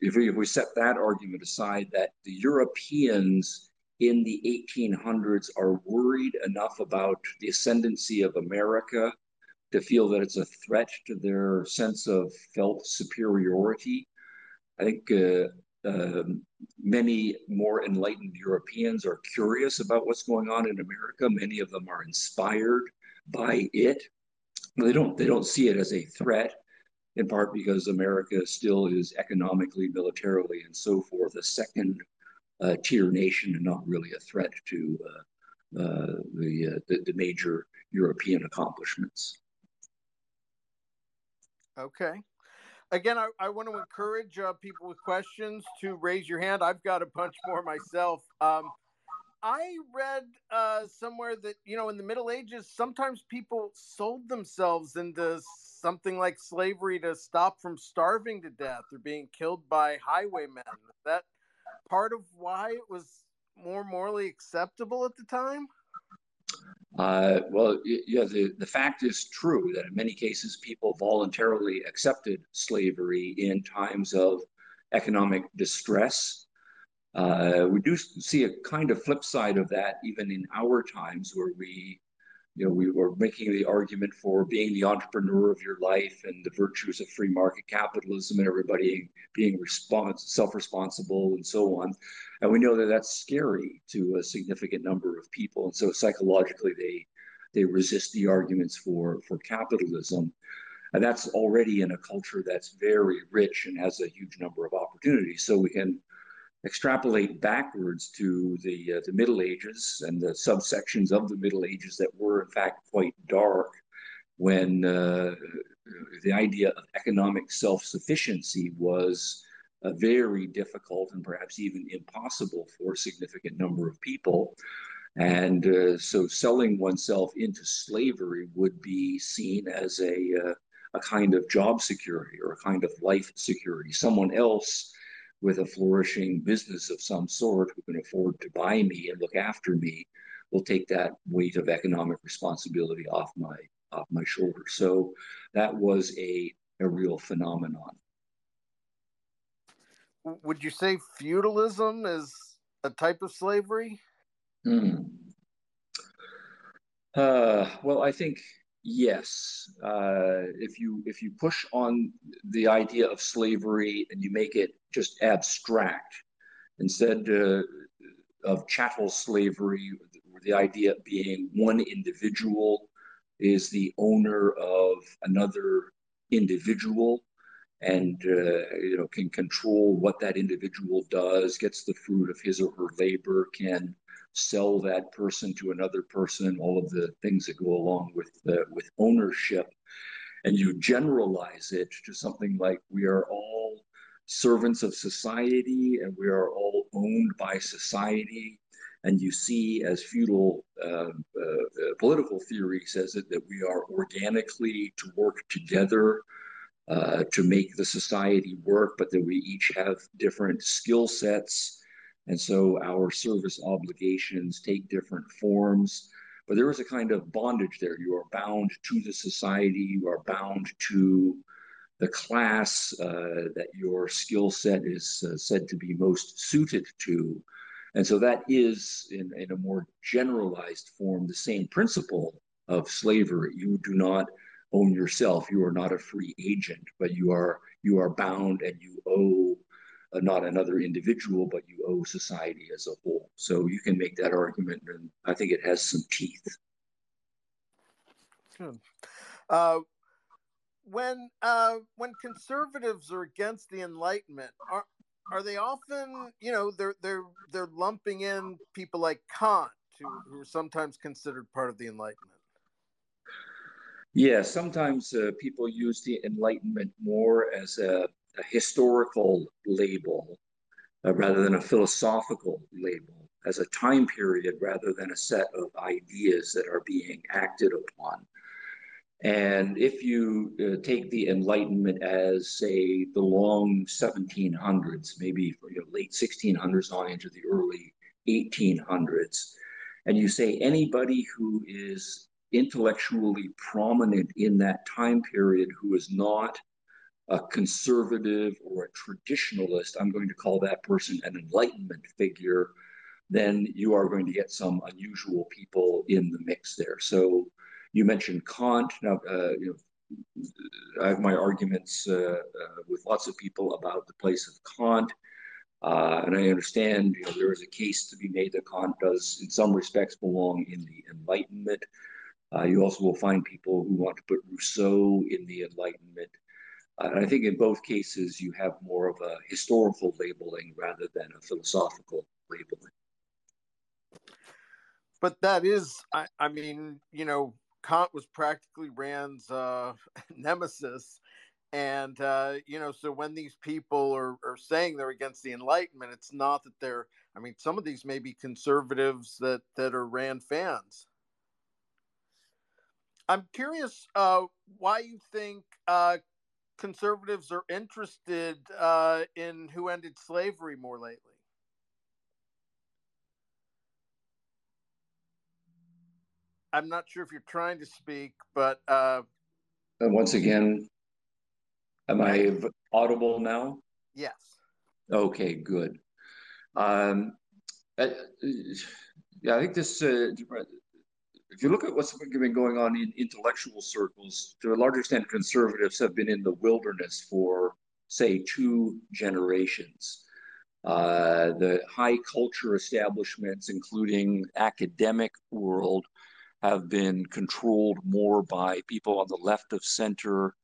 if, we, if we set that argument aside, that the Europeans in the 1800s are worried enough about the ascendancy of America to feel that it's a threat to their sense of felt superiority. I think uh, uh, many more enlightened Europeans are curious about what's going on in America. Many of them are inspired by it. They don't they don't see it as a threat, in part because America still is economically, militarily, and so forth a second uh, tier nation and not really a threat to uh, uh, the, the, the major European accomplishments. Okay. Again, I, I want to encourage uh, people with questions to raise your hand. I've got a bunch more myself. Um, I read uh, somewhere that, you know, in the Middle Ages, sometimes people sold themselves into something like slavery to stop from starving to death or being killed by highwaymen. Is that part of why it was more morally acceptable at the time? Uh, well, yeah, the, the fact is true that in many cases people voluntarily accepted slavery in times of economic distress. Uh, we do see a kind of flip side of that even in our times where we you know, we were making the argument for being the entrepreneur of your life and the virtues of free market capitalism and everybody being respons- self-responsible and so on. And we know that that's scary to a significant number of people. And so psychologically, they they resist the arguments for for capitalism. And that's already in a culture that's very rich and has a huge number of opportunities. So we can extrapolate backwards to the uh, the Middle Ages and the subsections of the Middle Ages that were in fact quite dark, when uh, the idea of economic self-sufficiency was uh, very difficult and perhaps even impossible for a significant number of people. And uh, so selling oneself into slavery would be seen as a, uh, a kind of job security or a kind of life security. Someone else with a flourishing business of some sort who can afford to buy me and look after me will take that weight of economic responsibility off my off my shoulders. So that was a a real phenomenon. Would you say feudalism is a type of slavery? Hmm. Uh, well, I think yes. Uh, if you if you push on the idea of slavery and you make it just abstract. Instead uh, of chattel slavery, the idea being one individual is the owner of another individual and uh, you know can control what that individual does gets the fruit of his or her labor can sell that person to another person all of the things that go along with uh, with ownership and you generalize it to something like we are all servants of society and we are all owned by society. And you see, as feudal uh, uh, political theory says it, that we are organically to work together uh, to make the society work, but that we each have different skill sets. And so our service obligations take different forms. But there is a kind of bondage there. You are bound to the society, you are bound to the class uh, that your skill set is uh, said to be most suited to. And so that is, in, in a more generalized form, the same principle of slavery. You do not own yourself. You are not a free agent, but you are you are bound and you owe not another individual, but you owe society as a whole. So you can make that argument, and I think it has some teeth. Good. Uh, when uh, when conservatives are against the Enlightenment, are are they often, you know, they're they're they're lumping in people like Kant, who, who are sometimes considered part of the Enlightenment? Yeah, sometimes uh, people use the Enlightenment more as a, a historical label uh, rather than a philosophical label, as a time period rather than a set of ideas that are being acted upon. And if you uh, take the Enlightenment as, say, the long 1700s, maybe you know, late 1600s on into the early 1800s, and you say anybody who is intellectually prominent in that time period who is not a conservative or a traditionalist, I'm going to call that person an Enlightenment figure, then you are going to get some unusual people in the mix there. So you mentioned Kant. Now, uh, you know, I have my arguments uh, uh, with lots of people about the place of Kant. Uh, and I understand you know, there is a case to be made that Kant does, in some respects, belong in the Enlightenment. Uh, you also will find people who want to put Rousseau in the Enlightenment. And I think in both cases, you have more of a historical labeling rather than a philosophical labeling. But that is, I, I mean, you know, Kant was practically Rand's uh, nemesis. And, uh, you know, so when these people are, are saying they're against the Enlightenment, it's not that they're, I mean, some of these may be conservatives that, that are Rand fans. I'm curious uh, why you think uh, conservatives are interested uh, in who ended slavery more lately. I'm not sure if you're trying to speak, but uh, and once again, am I audible now? Yes. Okay, good. Um, uh, yeah, I think this. Uh, if you look at what's been going on in intellectual circles, to a large extent, conservatives have been in the wilderness for, say, two generations. Uh, the high culture establishments, including academic world, have been controlled more by people on the left of center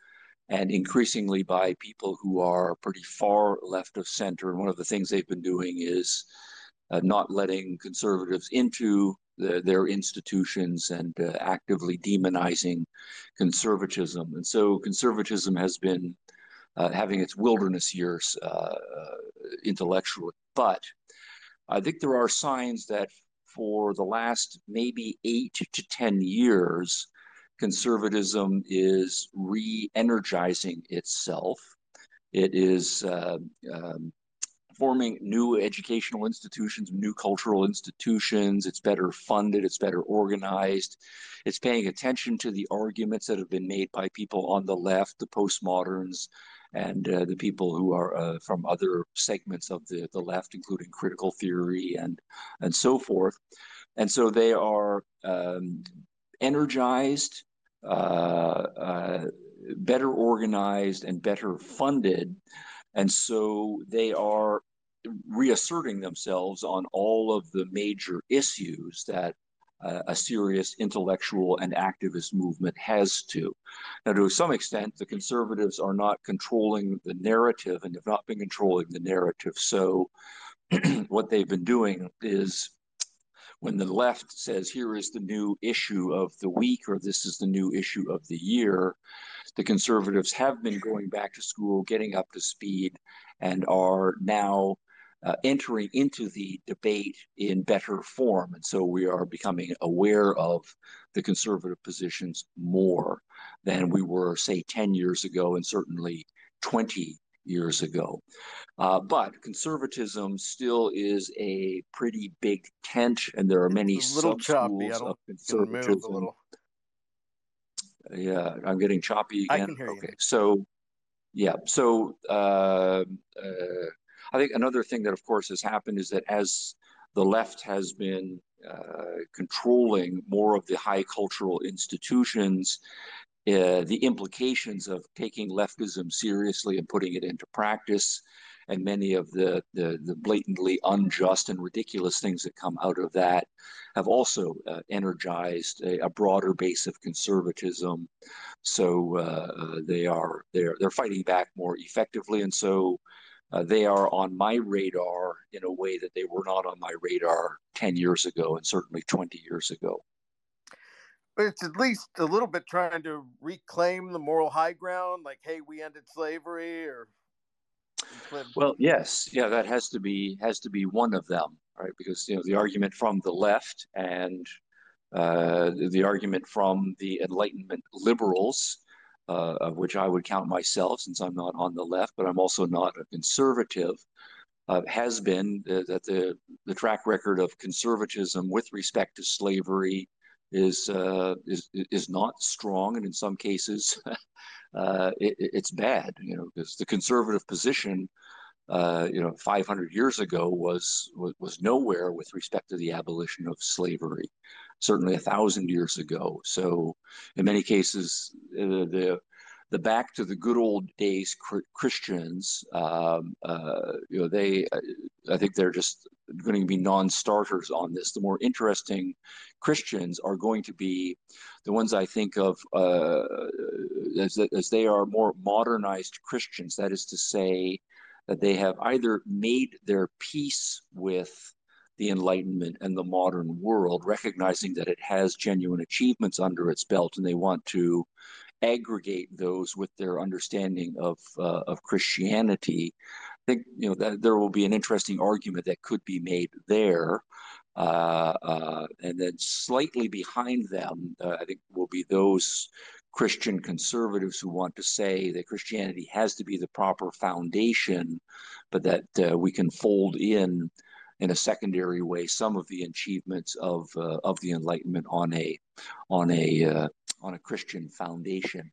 and increasingly by people who are pretty far left of center. And one of the things they've been doing is uh, not letting conservatives into the, their institutions and uh, actively demonizing conservatism. And so conservatism has been uh, having its wilderness years uh, uh, intellectually. But I think there are signs that for the last maybe eight to 10 years, conservatism is re energizing itself. It is uh, um, forming new educational institutions, new cultural institutions. It's better funded, it's better organized. It's paying attention to the arguments that have been made by people on the left, the postmoderns, and uh, the people who are uh, from other segments of the, the left, including critical theory and, and so forth. And so they are um, energized, uh, uh better organized, and better funded. And so they are reasserting themselves on all of the major issues that uh, a serious intellectual and activist movement has to. Now, to some extent, the conservatives are not controlling the narrative and have not been controlling the narrative. So, what they've been doing is when the left says, here is the new issue of the week, or this is the new issue of the year, the conservatives have been going back to school, getting up to speed, and are now uh, entering into the debate in better form. And so we are becoming aware of the conservative positions more than we were, say, 10 years ago, and certainly 20 years ago. Uh, but conservatism still is a pretty big tent, and there are many sub schools of conservatism. Yeah, I'm getting choppy again. okay, you. so yeah, so uh, uh, I think another thing that, of course, has happened is that as the left has been uh, controlling more of the high cultural institutions, uh, the implications of taking leftism seriously and putting it into practice and many of the, the, the blatantly unjust and ridiculous things that come out of that have also uh, energized a, a, broader base of conservatism. So uh, they are they're they're fighting back more effectively, and so uh, they are on my radar in a way that they were not on my radar 10 years ago and certainly 20 years ago. But it's at least a little bit trying to reclaim the moral high ground, like, hey, we ended slavery or well, yes, yeah, that has to be has to be one of them, right? Because you know the argument from the left and uh, the argument from the Enlightenment liberals uh, of which I would count myself, since I'm not on the left, but I'm also not a conservative, uh, has been that the the track record of conservatism with respect to slavery is uh, is is not strong, and in some cases, uh, it, it's bad. You know, because the conservative position, uh, you know, 500 years ago was, was was nowhere with respect to the abolition of slavery certainly a thousand years ago. So, in many cases, uh, the the back to the good old days Christians, um, uh, you know, they, I think they're just going to be non-starters on this. The more interesting Christians are going to be the ones I think of uh, as, as they are more modernized Christians. That is to say, that they have either made their peace with the Enlightenment and the modern world, recognizing that it has genuine achievements under its belt, and they want to aggregate those with their understanding of uh, of Christianity. I think you know that there will be an interesting argument that could be made there. Uh, uh, and then slightly behind them, uh, I think, will be those Christian conservatives who want to say that Christianity has to be the proper foundation, but that uh, we can fold in in a secondary way some of the achievements of uh, of the Enlightenment on a on a uh, on a Christian foundation.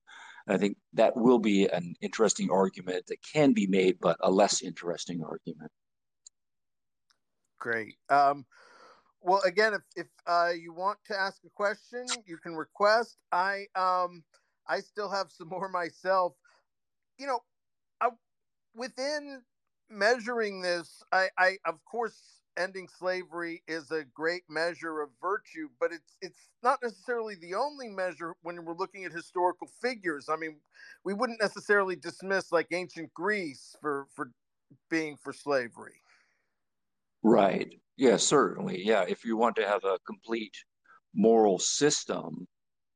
I think that will be an interesting argument that can be made, but a less interesting argument. Great. Um, well, again, if if uh, you want to ask a question, you can request. I um I still have some more myself. You know, I, within measuring this, I, I of course ending slavery is a great measure of virtue, but it's it's not necessarily the only measure when we're looking at historical figures. I mean, we wouldn't necessarily dismiss like ancient Greece for for being for slavery. Right. Yeah, certainly. Yeah, if you want to have a complete moral system,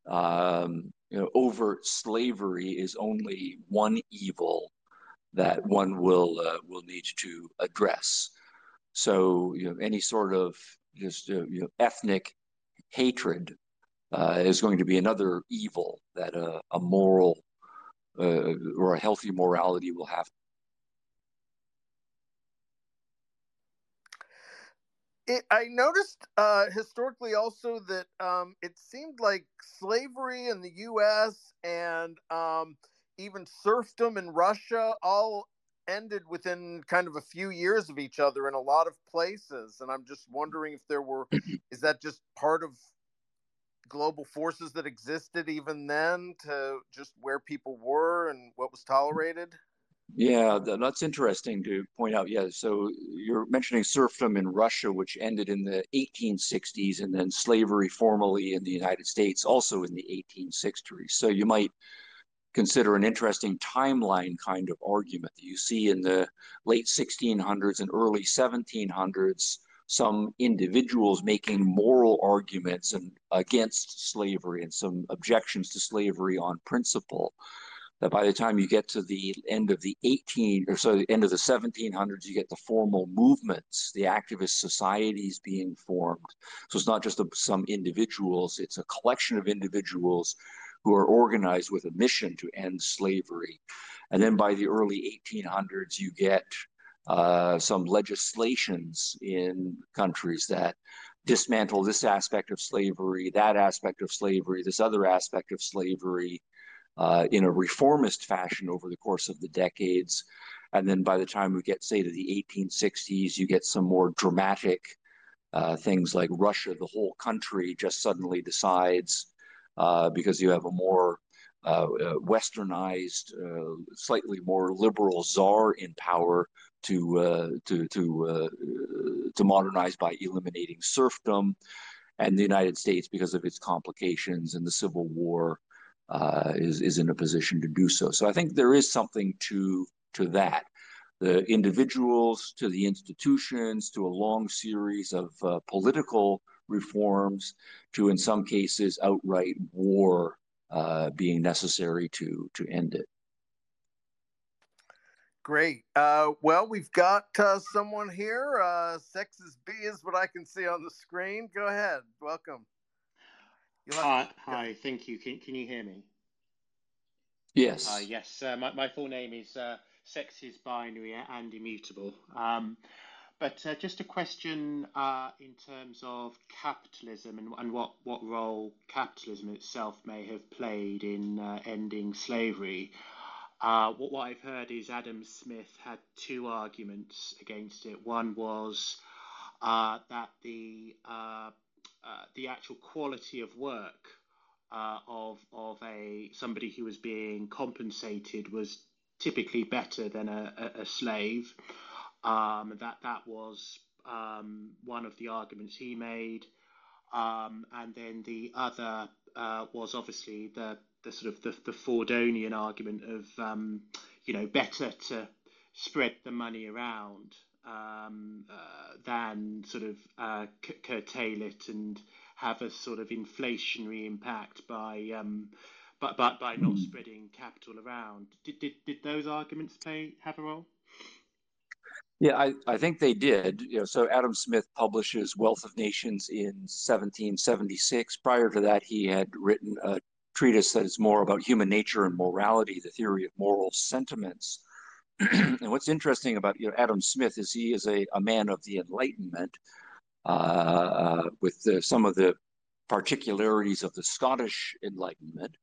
um, you know, overt slavery is only one evil that one will uh, will need to address. So you know, any sort of just uh, you know, ethnic hatred uh, is going to be another evil that uh, a moral uh, or a healthy morality will have. It, I noticed uh, historically also that um, it seemed like slavery in the U.S. and um, even serfdom in Russia all ended within kind of a few years of each other in a lot of places and i'm just mm. wondering if there were is that just part of global forces that existed even then to just where people were and what was mm. tolerated? Yeah that's interesting to point out yeah so you're mentioning serfdom in russia which ended in the 1860s and then slavery formally in the united states also in the 1860s so you might consider an interesting timeline kind of argument that you see in the late 1600s and early 1700s some individuals making moral arguments and against slavery and some objections to slavery on principle that by the time you get to the end of the 18 or so the end of the 1700s you get the formal movements the activist societies being formed. So it's not just a, some individuals it's a collection of individuals who are organized with a mission to end slavery. And then by the early 1800s, you get uh, some legislations in countries that dismantle this aspect of slavery, that aspect of slavery, this other aspect of slavery uh, in a reformist fashion over the course of the decades. And then by the time we get, say, to the 1860s, you get some more dramatic uh, things like Russia, the whole country just suddenly decides uh, because you have a more uh, uh, westernized, uh, slightly more liberal czar in power to to to to modernize by eliminating serfdom, and the United States, because of its complications and the Civil War, is is in a position to do so. So I think there is something to to that. The individuals to the institutions to a long series of uh, political reforms to, in some cases, outright war uh, being necessary to to end it. Great. Uh, well, we've got uh, someone here. Uh, Sex is B is what I can see on the screen. Go ahead. Welcome. Hi. Hi. Thank you. Can, can you hear me? Yes. Uh, yes. Uh, my, my full name is uh, Sex is Binary and Immutable. Um, but uh, just a question uh, in terms of capitalism and, and what, what role capitalism itself may have played in uh, ending slavery. Uh, what, what I've heard is Adam Smith had two arguments against it. One was uh, that the uh, the actual quality of work of of a somebody who was being compensated was typically better than a, a, a slave. Um, that that was um, one of the arguments he made, um, and then the other uh, was obviously the the sort of the, the Fordonian argument of um, you know better to spread the money around um, uh, than sort of uh, c- curtail it and have a sort of inflationary impact by um, but, but by not hmm. spreading capital around. Did, did, did those arguments play have a role? Yeah, I, I think they did. You know, so Adam Smith publishes Wealth of Nations in 1776. Prior to that, he had written a treatise that is more about human nature and morality, the theory of moral sentiments. and what's interesting about you know Adam Smith is he is a, a man of the Enlightenment, uh, with the, some of the particularities of the Scottish Enlightenment.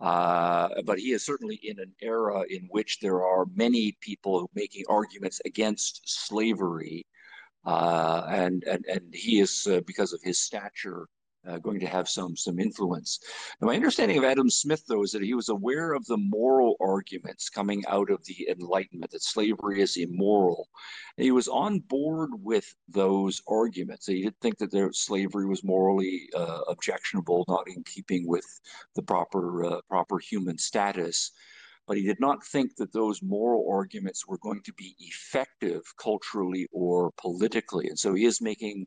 Uh, but he is certainly in an era in which there are many people making arguments against slavery. Uh, and, and, and he is, uh, because of his stature, uh, going to have some some influence. Now, my understanding of Adam Smith, though, is that he was aware of the moral arguments coming out of the Enlightenment that slavery is immoral, and he was on board with those arguments. He did think that there, slavery was morally uh, objectionable, not in keeping with the proper uh, proper human status. But he did not think that those moral arguments were going to be effective culturally or politically. And so he is making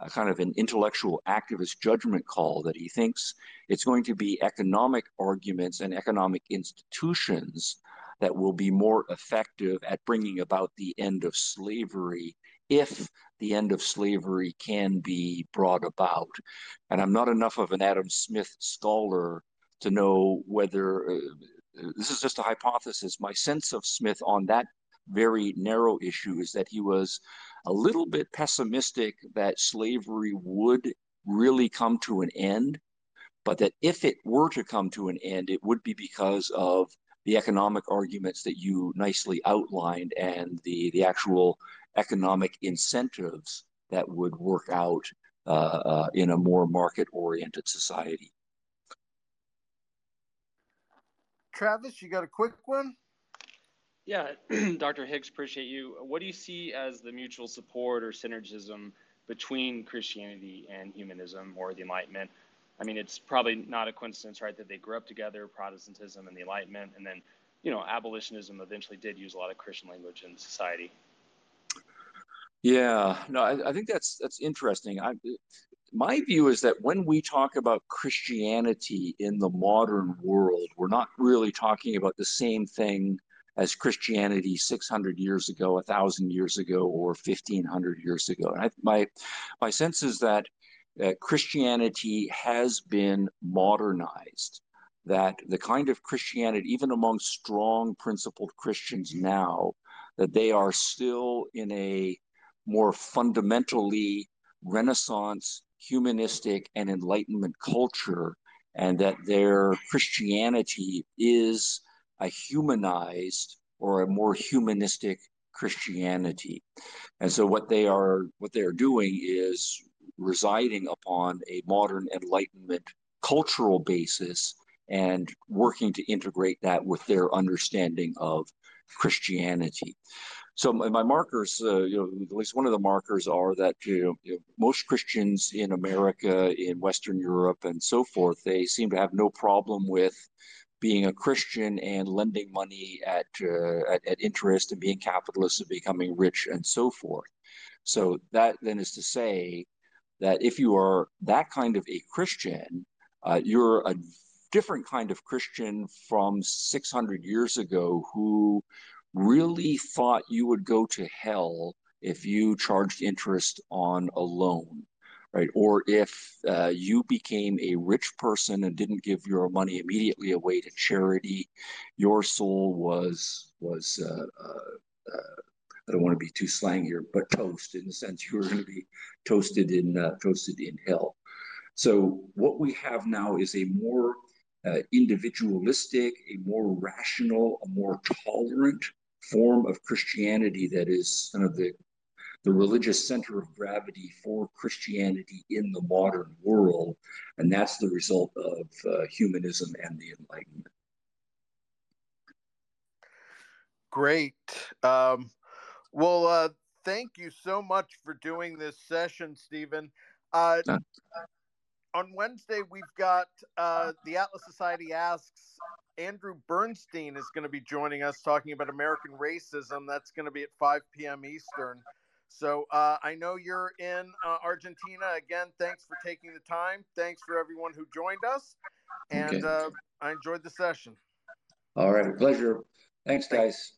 a kind of an intellectual activist judgment call that he thinks it's going to be economic arguments and economic institutions that will be more effective at bringing about the end of slavery if the end of slavery can be brought about. And I'm not enough of an Adam Smith scholar to know whether uh, this is just a hypothesis. My sense of Smith on that very narrow issue is that he was a little bit pessimistic that slavery would really come to an end, but that if it were to come to an end, it would be because of the economic arguments that you nicely outlined and the, the actual economic incentives that would work out uh, uh, in a more market oriented society. Travis, you got a quick one? Yeah, Dr. Hicks, appreciate you. What do you see as the mutual support or synergism between Christianity and humanism or the Enlightenment? I mean, it's probably not a coincidence, right, that they grew up together, Protestantism and the Enlightenment, and then, you know, abolitionism eventually did use a lot of Christian language in society. Yeah, no, I, I think that's that's interesting. I, my view is that when we talk about Christianity in the modern world, we're not really talking about the same thing as Christianity 600 years ago, 1,000 years ago, or 1,500 years ago. And I, my, my sense is that uh, Christianity has been modernized, that the kind of Christianity, even among strong principled Christians now, that they are still in a more fundamentally Renaissance, humanistic, and Enlightenment culture, and that their Christianity is a humanized or a more humanistic Christianity. And so what they are what they are doing is residing upon a modern enlightenment cultural basis and working to integrate that with their understanding of Christianity. so my, markers, uh, you know, at least one of the markers are that you know, most Christians in America, in Western Europe, and so forth, they seem to have no problem with being a Christian and lending money at, uh, at, at interest and being capitalists and becoming rich and so forth. So that then is to say that if you are that kind of a Christian, uh, you're a different kind of Christian from 600 years ago who really thought you would go to hell if you charged interest on a loan, right? Or if uh, you became a rich person and didn't give your money immediately away to charity, your soul was was uh, uh, uh I don't want to be too slang here, but toast in the sense you were going to be toasted in uh, toasted in hell. So what we have now is a more uh, individualistic, a more rational, a more tolerant form of Christianity that is kind of the the religious center of gravity for Christianity in the modern world, and that's the result of uh, humanism and the Enlightenment. Great. Um, well, uh, thank you so much for doing this session, Stephen. Uh, on Wednesday, we've got uh, the Atlas Society asks Andrew Bernstein is going to be joining us talking about American racism. That's going to be at 5 p.m. Eastern. So uh, I know you're in uh, Argentina. Again, thanks for taking the time. Thanks for everyone who joined us. And okay. uh, I enjoyed the session. All right. A pleasure. Thanks, guys.